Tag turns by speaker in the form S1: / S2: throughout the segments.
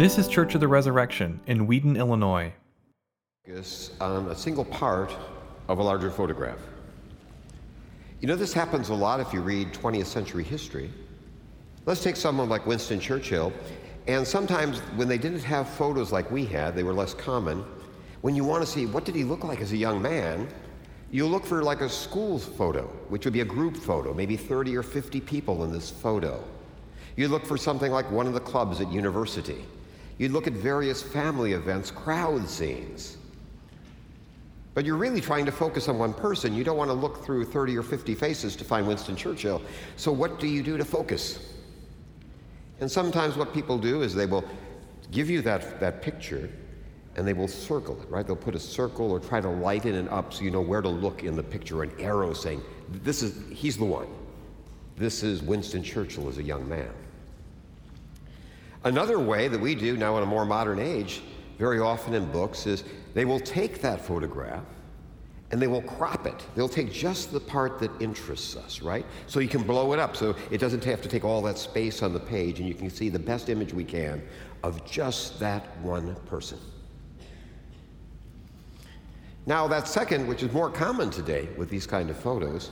S1: This is Church of the Resurrection in Wheaton, Illinois.
S2: On a single part of a larger photograph. You know, this happens a lot if you read 20th century history. Let's take someone like Winston Churchill, and sometimes when they didn't have photos like we had, they were less common. When you want to see what did he look like as a young man, you look for like a school's photo, which would be a group photo, maybe 30 or 50 people in this photo. You look for something like one of the clubs at university. You'd look at various family events, crowd scenes. But you're really trying to focus on one person. You don't want to look through 30 or 50 faces to find Winston Churchill. So, what do you do to focus? And sometimes what people do is they will give you that, that picture and they will circle it, right? They'll put a circle or try to lighten it up so you know where to look in the picture, an arrow saying, this is, he's the one. This is Winston Churchill as a young man. Another way that we do now in a more modern age, very often in books, is they will take that photograph and they will crop it. They'll take just the part that interests us, right? So you can blow it up so it doesn't have to take all that space on the page and you can see the best image we can of just that one person. Now, that second, which is more common today with these kind of photos,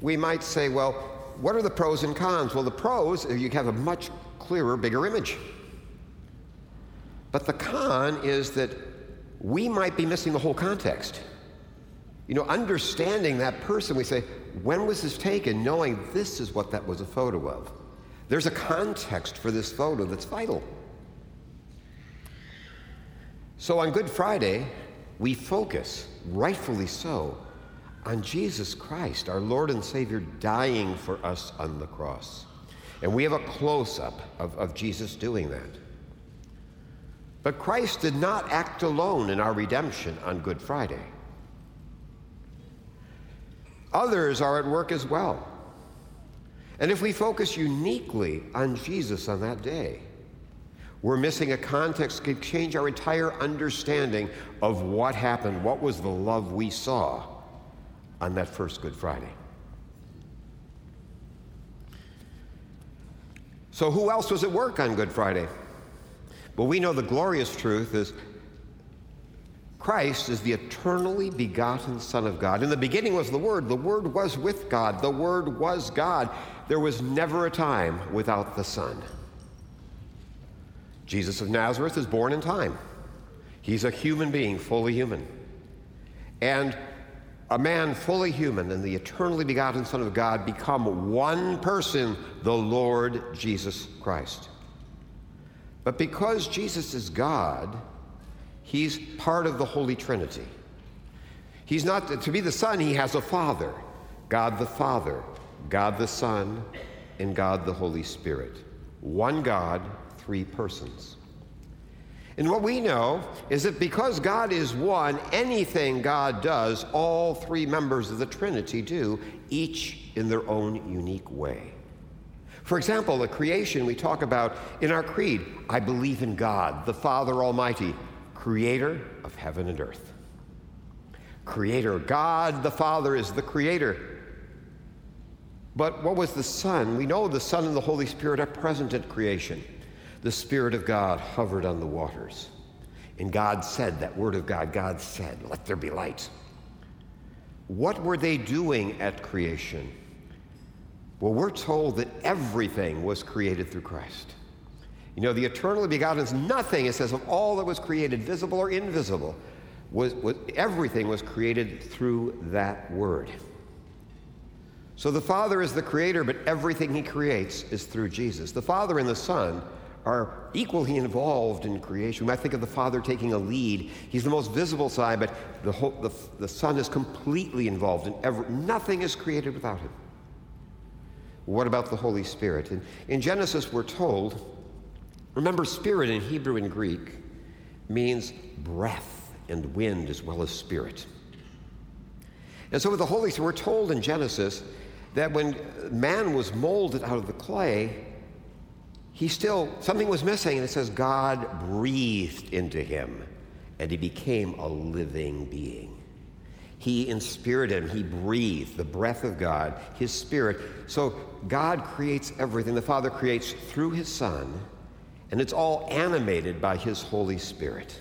S2: we might say, well, what are the pros and cons? Well, the pros, you have a much clearer, bigger image. But the con is that we might be missing the whole context. You know, understanding that person, we say, when was this taken? Knowing this is what that was a photo of. There's a context for this photo that's vital. So on Good Friday, we focus, rightfully so, on Jesus Christ, our Lord and Savior, dying for us on the cross. And we have a close up of, of Jesus doing that. But Christ did not act alone in our redemption on Good Friday. Others are at work as well. And if we focus uniquely on Jesus on that day, we're missing a context that could change our entire understanding of what happened, what was the love we saw on that first Good Friday. So, who else was at work on Good Friday? Well, we know the glorious truth is Christ is the eternally begotten Son of God. In the beginning was the Word. The Word was with God. The Word was God. There was never a time without the Son. Jesus of Nazareth is born in time. He's a human being, fully human. And a man fully human and the eternally begotten Son of God become one person, the Lord Jesus Christ. But because Jesus is God, he's part of the Holy Trinity. He's not, to be the Son, he has a Father God the Father, God the Son, and God the Holy Spirit. One God, three persons. And what we know is that because God is one, anything God does, all three members of the Trinity do, each in their own unique way. For example, the creation we talk about in our creed I believe in God, the Father Almighty, creator of heaven and earth. Creator, God the Father is the creator. But what was the Son? We know the Son and the Holy Spirit are present at creation. The Spirit of God hovered on the waters. And God said, that word of God, God said, let there be light. What were they doing at creation? Well, we're told that everything was created through Christ. You know, the eternally begotten is nothing, it says, of all that was created, visible or invisible, was, was, everything was created through that word. So the Father is the creator, but everything he creates is through Jesus. The Father and the Son are equally involved in creation. We might think of the Father taking a lead. He's the most visible side, but the, whole, the, the Son is completely involved in every, nothing is created without him. What about the Holy Spirit? In, in Genesis, we're told, remember, spirit in Hebrew and Greek means breath and wind as well as spirit. And so with the Holy Spirit, we're told in Genesis that when man was molded out of the clay, he still, something was missing, and it says God breathed into him, and he became a living being. He inspirited him, he breathed the breath of God, his spirit. So God creates everything. The Father creates through his Son, and it's all animated by His Holy Spirit.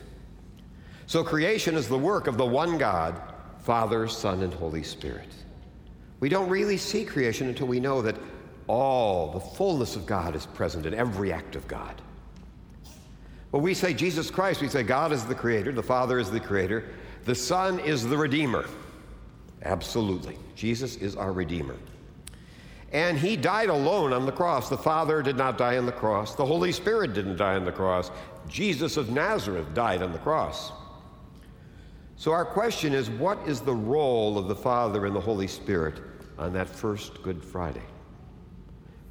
S2: So creation is the work of the one God, Father, Son, and Holy Spirit. We don't really see creation until we know that all the fullness of God is present in every act of God. When we say Jesus Christ, we say God is the creator, the Father is the creator, the Son is the Redeemer. Absolutely. Jesus is our Redeemer. And he died alone on the cross. The Father did not die on the cross. The Holy Spirit didn't die on the cross. Jesus of Nazareth died on the cross. So, our question is what is the role of the Father and the Holy Spirit on that first Good Friday?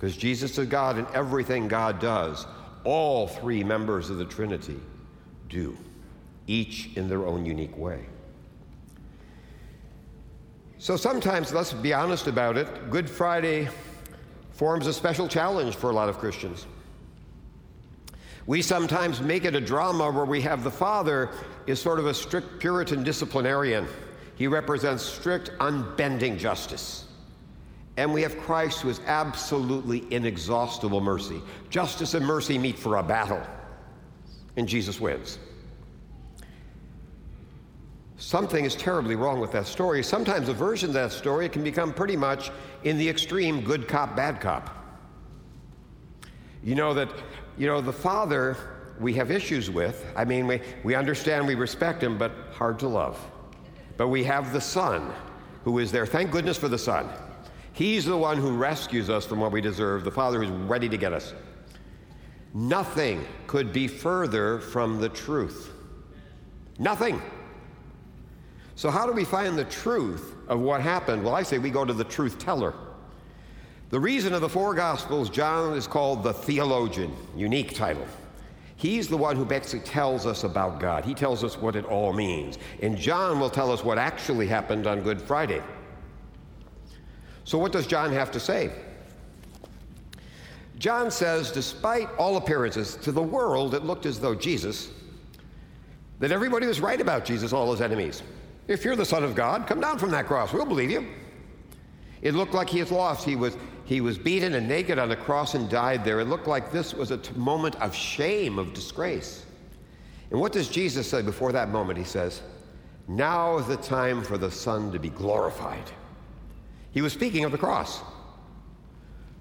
S2: Because Jesus is God and everything God does, all three members of the Trinity do, each in their own unique way. So sometimes, let's be honest about it, Good Friday forms a special challenge for a lot of Christians. We sometimes make it a drama where we have the Father is sort of a strict Puritan disciplinarian. He represents strict, unbending justice. And we have Christ who is absolutely inexhaustible mercy. Justice and mercy meet for a battle, and Jesus wins. Something is terribly wrong with that story. Sometimes a version of that story can become pretty much in the extreme good cop, bad cop. You know that, you know, the father we have issues with. I mean, we, we understand, we respect him, but hard to love. But we have the son who is there. Thank goodness for the son. He's the one who rescues us from what we deserve, the father who's ready to get us. Nothing could be further from the truth. Nothing. So, how do we find the truth of what happened? Well, I say we go to the truth teller. The reason of the four Gospels, John is called the theologian, unique title. He's the one who basically tells us about God. He tells us what it all means. And John will tell us what actually happened on Good Friday. So, what does John have to say? John says, despite all appearances, to the world it looked as though Jesus, that everybody was right about Jesus, all his enemies. If you're the Son of God, come down from that cross. We'll believe you. It looked like he had lost. He was, he was beaten and naked on the cross and died there. It looked like this was a t- moment of shame, of disgrace. And what does Jesus say before that moment? He says, Now is the time for the Son to be glorified. He was speaking of the cross.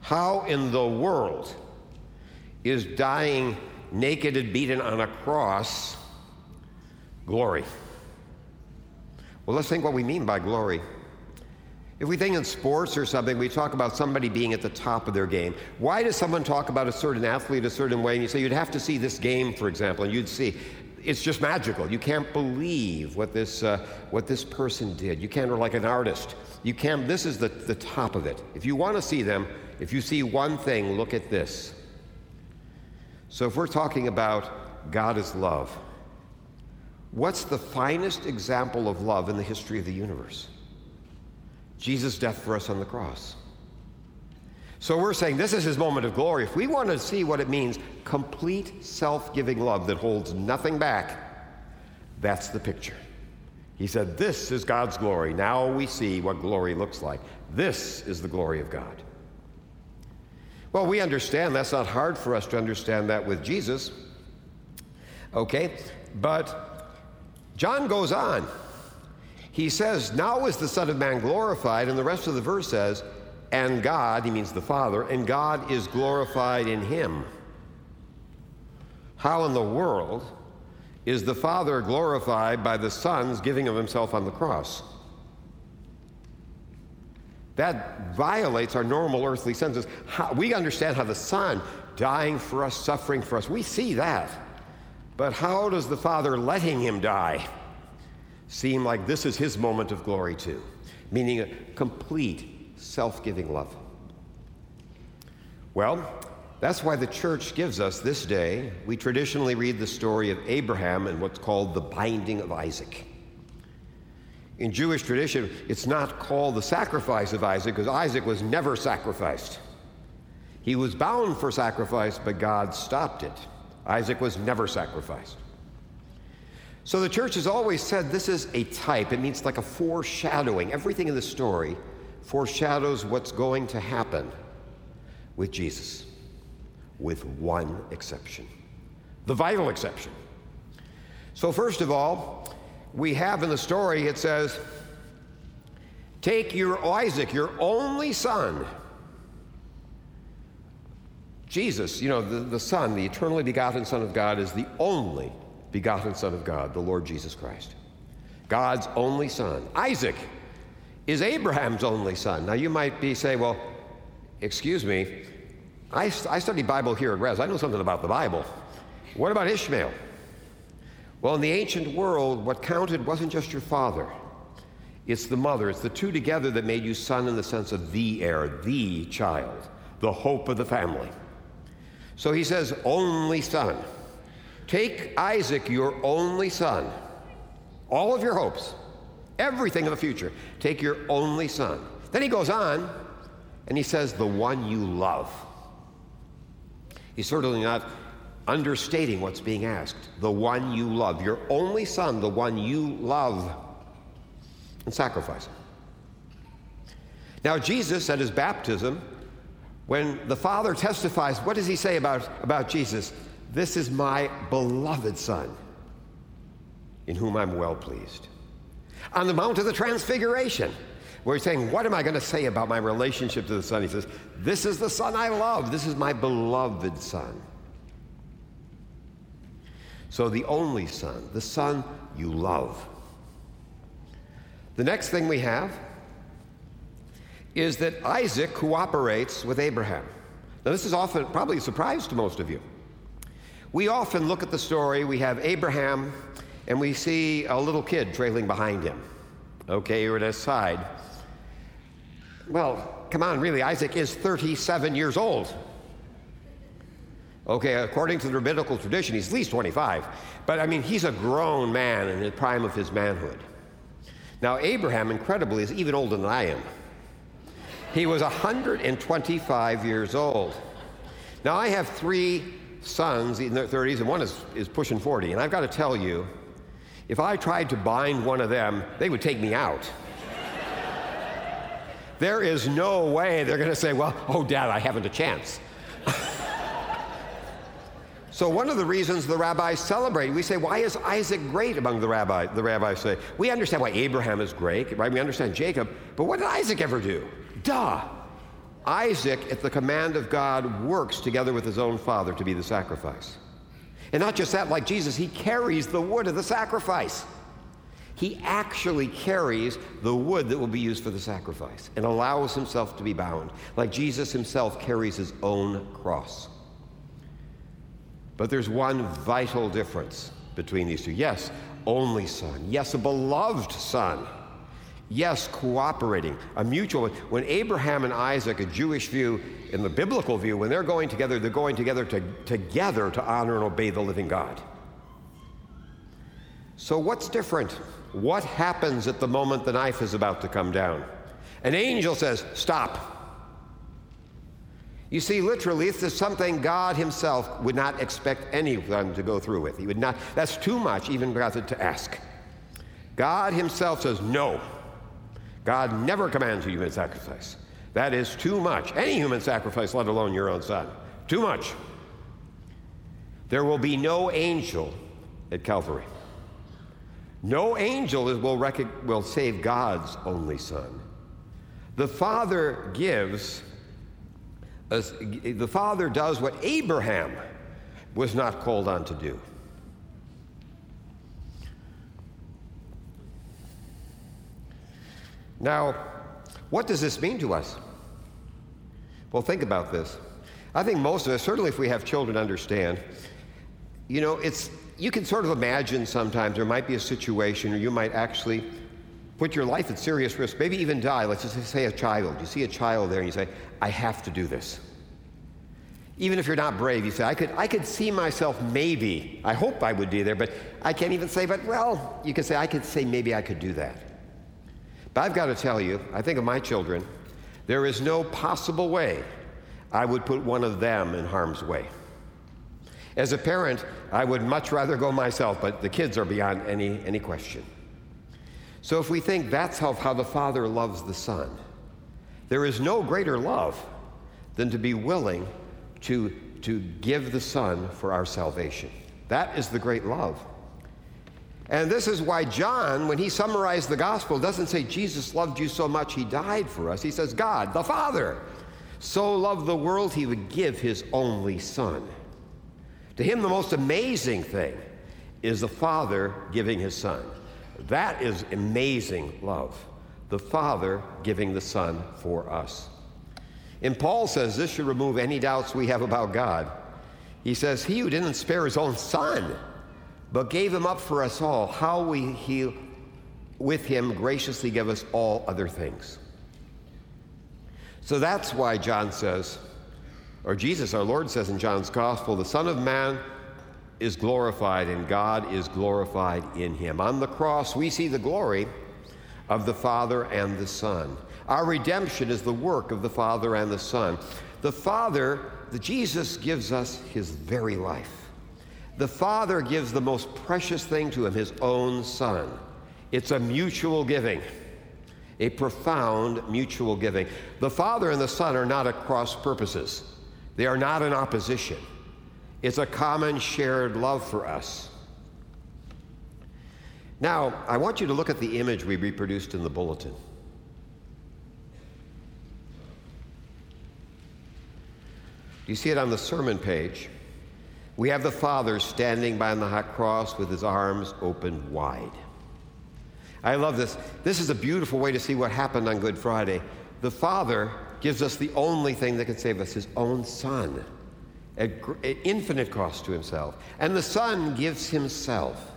S2: How in the world is dying naked and beaten on a cross glory? Well, let's think what we mean by glory. If we think in sports or something, we talk about somebody being at the top of their game. Why does someone talk about a certain athlete a certain way? And you say, you'd have to see this game, for example, and you'd see it's just magical. You can't believe what this, uh, what this person did. You can't, or like an artist, you can't, this is the, the top of it. If you want to see them, if you see one thing, look at this. So if we're talking about God is love, What's the finest example of love in the history of the universe? Jesus' death for us on the cross. So we're saying this is his moment of glory. If we want to see what it means, complete self giving love that holds nothing back, that's the picture. He said, This is God's glory. Now we see what glory looks like. This is the glory of God. Well, we understand that's not hard for us to understand that with Jesus. Okay? But John goes on. He says, Now is the Son of Man glorified, and the rest of the verse says, And God, he means the Father, and God is glorified in him. How in the world is the Father glorified by the Son's giving of himself on the cross? That violates our normal earthly senses. How, we understand how the Son dying for us, suffering for us, we see that. But how does the Father letting him die seem like this is his moment of glory too? Meaning a complete self giving love. Well, that's why the church gives us this day, we traditionally read the story of Abraham and what's called the binding of Isaac. In Jewish tradition, it's not called the sacrifice of Isaac because Isaac was never sacrificed. He was bound for sacrifice, but God stopped it. Isaac was never sacrificed. So the church has always said this is a type. It means like a foreshadowing. Everything in the story foreshadows what's going to happen with Jesus, with one exception. the vital exception. So, first of all, we have in the story, it says, Take your oh, Isaac, your only son. Jesus, you know, the, the Son, the eternally begotten Son of God, is the only begotten Son of God, the Lord Jesus Christ. God's only Son. Isaac is Abraham's only son. Now, you might be saying, well, excuse me, I, I study Bible here at Res. I know something about the Bible. What about Ishmael? Well, in the ancient world, what counted wasn't just your father, it's the mother. It's the two together that made you son in the sense of the heir, the child, the hope of the family. So he says, only son. Take Isaac, your only son, all of your hopes, everything of the future. Take your only son. Then he goes on and he says, the one you love. He's certainly not understating what's being asked. The one you love, your only son, the one you love, and sacrifice him. Now, Jesus at his baptism, when the Father testifies, what does he say about, about Jesus? This is my beloved Son, in whom I'm well pleased. On the Mount of the Transfiguration, where he's saying, What am I going to say about my relationship to the Son? He says, This is the Son I love. This is my beloved Son. So, the only Son, the Son you love. The next thing we have is that Isaac cooperates with Abraham. Now, this is often probably a surprise to most of you. We often look at the story, we have Abraham, and we see a little kid trailing behind him, okay, you're at his side. Well, come on, really, Isaac is 37 years old. Okay, according to the rabbinical tradition, he's at least 25. But I mean, he's a grown man in the prime of his manhood. Now, Abraham, incredibly, is even older than I am. He was 125 years old. Now, I have three sons in their 30s, and one is, is pushing 40. And I've got to tell you, if I tried to bind one of them, they would take me out. there is no way they're going to say, Well, oh, Dad, I haven't a chance. So one of the reasons the rabbis celebrate, we say, why is Isaac great among the rabbis? The rabbis say, we understand why Abraham is great, right? We understand Jacob, but what did Isaac ever do? Duh. Isaac, at the command of God, works together with his own father to be the sacrifice. And not just that, like Jesus, he carries the wood of the sacrifice. He actually carries the wood that will be used for the sacrifice and allows himself to be bound, like Jesus himself carries his own cross. But there's one vital difference between these two. Yes, only son. Yes, a beloved son. Yes, cooperating, a mutual. When Abraham and Isaac, a Jewish view, in the biblical view, when they're going together, they're going together to, together to honor and obey the living God. So, what's different? What happens at the moment the knife is about to come down? An angel says, Stop. You see, literally, this is something God Himself would not expect anyone to go through with. He would not, that's too much even rather to ask. God Himself says, no. God never commands a human sacrifice. That is too much. Any human sacrifice, let alone your own son. Too much. There will be no angel at Calvary. No angel will, rec- will save God's only son. The Father gives as the father does what Abraham was not called on to do. Now, what does this mean to us? Well, think about this. I think most of us, certainly if we have children, understand. You know, it's you can sort of imagine sometimes there might be a situation where you might actually put your life at serious risk, maybe even die. Let's just say a child. You see a child there and you say, I have to do this. Even if you're not brave, you say, I could, I could see myself maybe. I hope I would be there, but I can't even say, but well, you could say, I could say maybe I could do that. But I've got to tell you, I think of my children, there is no possible way I would put one of them in harm's way. As a parent, I would much rather go myself, but the kids are beyond any, any question. So if we think that's how, how the Father loves the Son, there is no greater love than to be willing to, to give the Son for our salvation. That is the great love. And this is why John, when he summarized the gospel, doesn't say Jesus loved you so much he died for us. He says, God, the Father, so loved the world he would give his only Son. To him, the most amazing thing is the Father giving his Son. That is amazing love. The Father giving the Son for us. And Paul says this should remove any doubts we have about God. He says, He who didn't spare his own Son, but gave him up for us all, how will he with him graciously give us all other things? So that's why John says, or Jesus, our Lord, says in John's Gospel, the Son of Man is glorified and God is glorified in him. On the cross, we see the glory of the Father and the Son. Our redemption is the work of the Father and the Son. The Father, the Jesus gives us his very life. The Father gives the most precious thing to him, his own Son. It's a mutual giving, a profound mutual giving. The Father and the Son are not at cross purposes, they are not in opposition. It's a common shared love for us. Now, I want you to look at the image we reproduced in the bulletin. Do you see it on the sermon page? We have the Father standing by on the hot cross with his arms open wide. I love this. This is a beautiful way to see what happened on Good Friday. The Father gives us the only thing that can save us his own Son, at, infinite cost to himself. And the Son gives himself.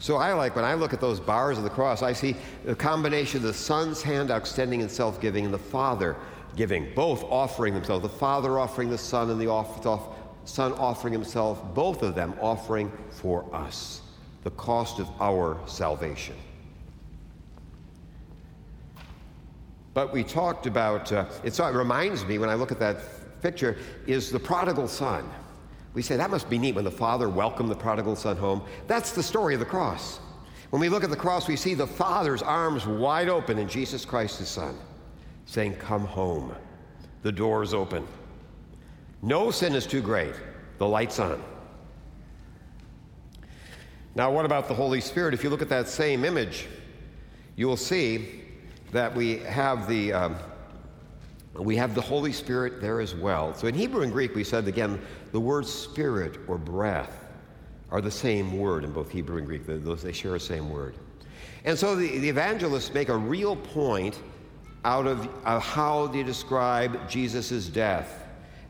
S2: So I like when I look at those bars of the cross, I see the combination of the Son's hand extending in self giving and the Father giving, both offering themselves, the Father offering the Son and the off, off, Son offering himself, both of them offering for us the cost of our salvation. But we talked about, uh, it, it reminds me when I look at that picture, is the prodigal son. We say that must be neat when the father welcomed the prodigal son home. That's the story of the cross. When we look at the cross, we see the father's arms wide open in Jesus Christ, his son, saying, Come home. The door is open. No sin is too great. The light's on. Now, what about the Holy Spirit? If you look at that same image, you will see that we have the um, we have the Holy Spirit there as well. So in Hebrew and Greek, we said again, the words spirit or breath are the same word in both Hebrew and Greek. They share the same word. And so the, the evangelists make a real point out of, of how they describe Jesus' death.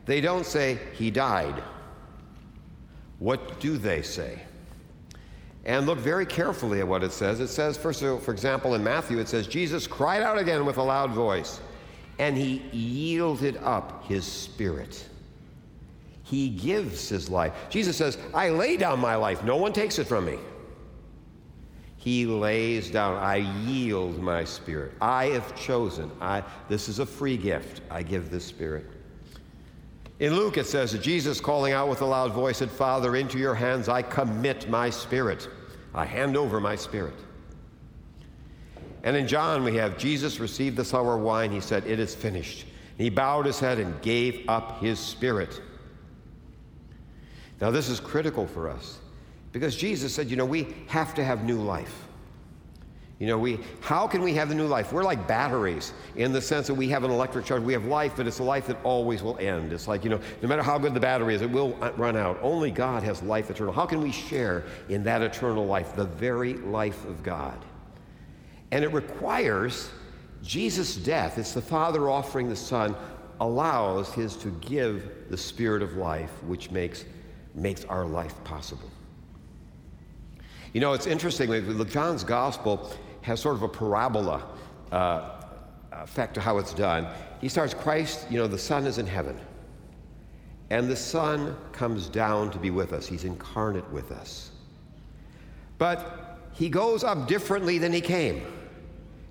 S2: They don't say he died. What do they say? And look very carefully at what it says. It says, first, of all, for example, in Matthew, it says, Jesus cried out again with a loud voice, and he yielded up his spirit. He gives his life. Jesus says, I lay down my life, no one takes it from me. He lays down, I yield my spirit. I have chosen. I, this is a free gift. I give this spirit. In Luke, it says that Jesus, calling out with a loud voice, said, Father, into your hands I commit my spirit. I hand over my spirit. And in John, we have Jesus received the sour wine. He said, It is finished. He bowed his head and gave up his spirit. Now, this is critical for us because Jesus said, You know, we have to have new life. You know, we, how can we have the new life? We're like batteries in the sense that we have an electric charge. We have life, but it's a life that always will end. It's like, you know, no matter how good the battery is, it will uh, run out. Only God has life eternal. How can we share in that eternal life, the very life of God? And it requires Jesus' death. It's the Father offering the Son, allows His to give the Spirit of life, which makes, makes our life possible. You know, it's interesting. John's Gospel, has sort of a parabola uh, effect to how it's done. He starts Christ, you know, the Son is in heaven. And the Son comes down to be with us. He's incarnate with us. But he goes up differently than he came.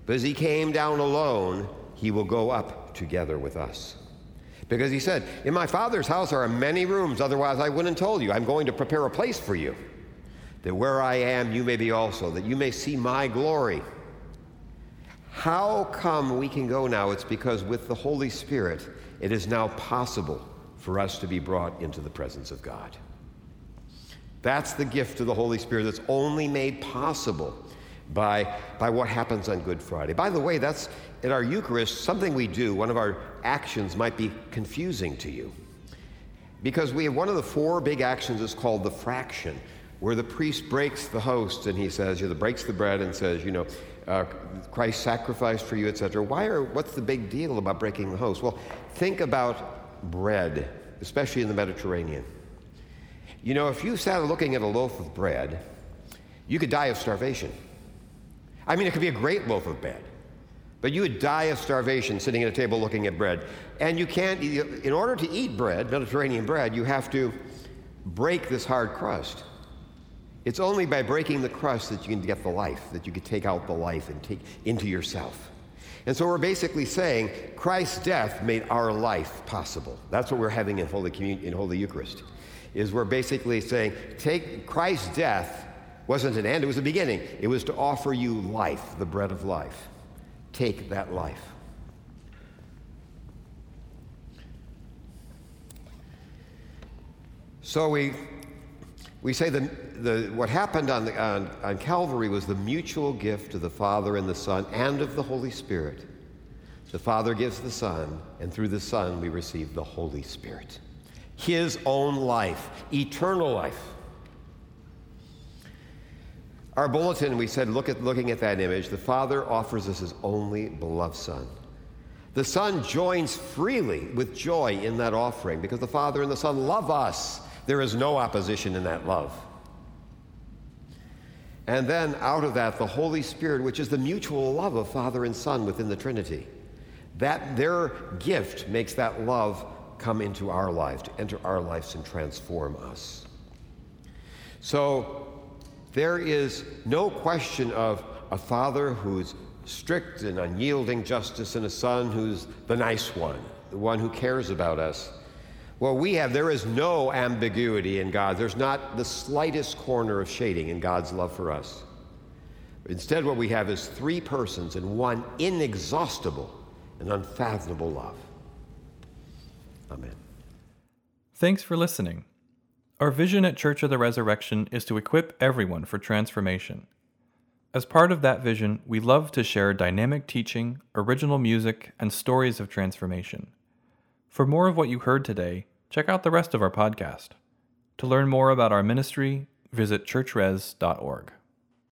S2: Because he came down alone, he will go up together with us. Because he said, In my Father's house are many rooms, otherwise I wouldn't have told you. I'm going to prepare a place for you that where I am, you may be also, that you may see my glory. How come we can go now? It's because with the Holy Spirit, it is now possible for us to be brought into the presence of God. That's the gift of the Holy Spirit that's only made possible by, by what happens on Good Friday. By the way, that's in our Eucharist, something we do, one of our actions might be confusing to you. Because we have one of the four big actions is called the fraction, where the priest breaks the host and he says, you know, breaks the bread and says, you know, uh, Christ sacrificed for you, etc. Why are, what's the big deal about breaking the host? Well, think about bread, especially in the Mediterranean. You know, if you sat looking at a loaf of bread, you could die of starvation. I mean, it could be a great loaf of bread, but you would die of starvation sitting at a table looking at bread. And you can't, in order to eat bread, Mediterranean bread, you have to break this hard crust. It's only by breaking the crust that you can get the life, that you can take out the life and take into yourself. And so we're basically saying Christ's death made our life possible. That's what we're having in Holy Communion, in Holy Eucharist. Is we're basically saying, take Christ's death wasn't an end, it was a beginning. It was to offer you life, the bread of life. Take that life. So we, we say that the, what happened on, the, on, on Calvary was the mutual gift of the Father and the Son and of the Holy Spirit. The Father gives the Son, and through the Son we receive the Holy Spirit. His own life, eternal life. Our bulletin, we said, look at, looking at that image, the Father offers us his only beloved Son. The Son joins freely with joy in that offering because the Father and the Son love us. There is no opposition in that love. And then out of that, the Holy Spirit, which is the mutual love of Father and Son within the Trinity. That their gift makes that love come into our lives, to enter our lives and transform us. So there is no question of a father who's strict and unyielding justice and a son who's the nice one, the one who cares about us. Well, we have, there is no ambiguity in God. There's not the slightest corner of shading in God's love for us. Instead, what we have is three persons and one inexhaustible and unfathomable love. Amen.
S1: Thanks for listening. Our vision at Church of the Resurrection is to equip everyone for transformation. As part of that vision, we love to share dynamic teaching, original music, and stories of transformation. For more of what you heard today, check out the rest of our podcast. To learn more about our ministry, visit churchres.org.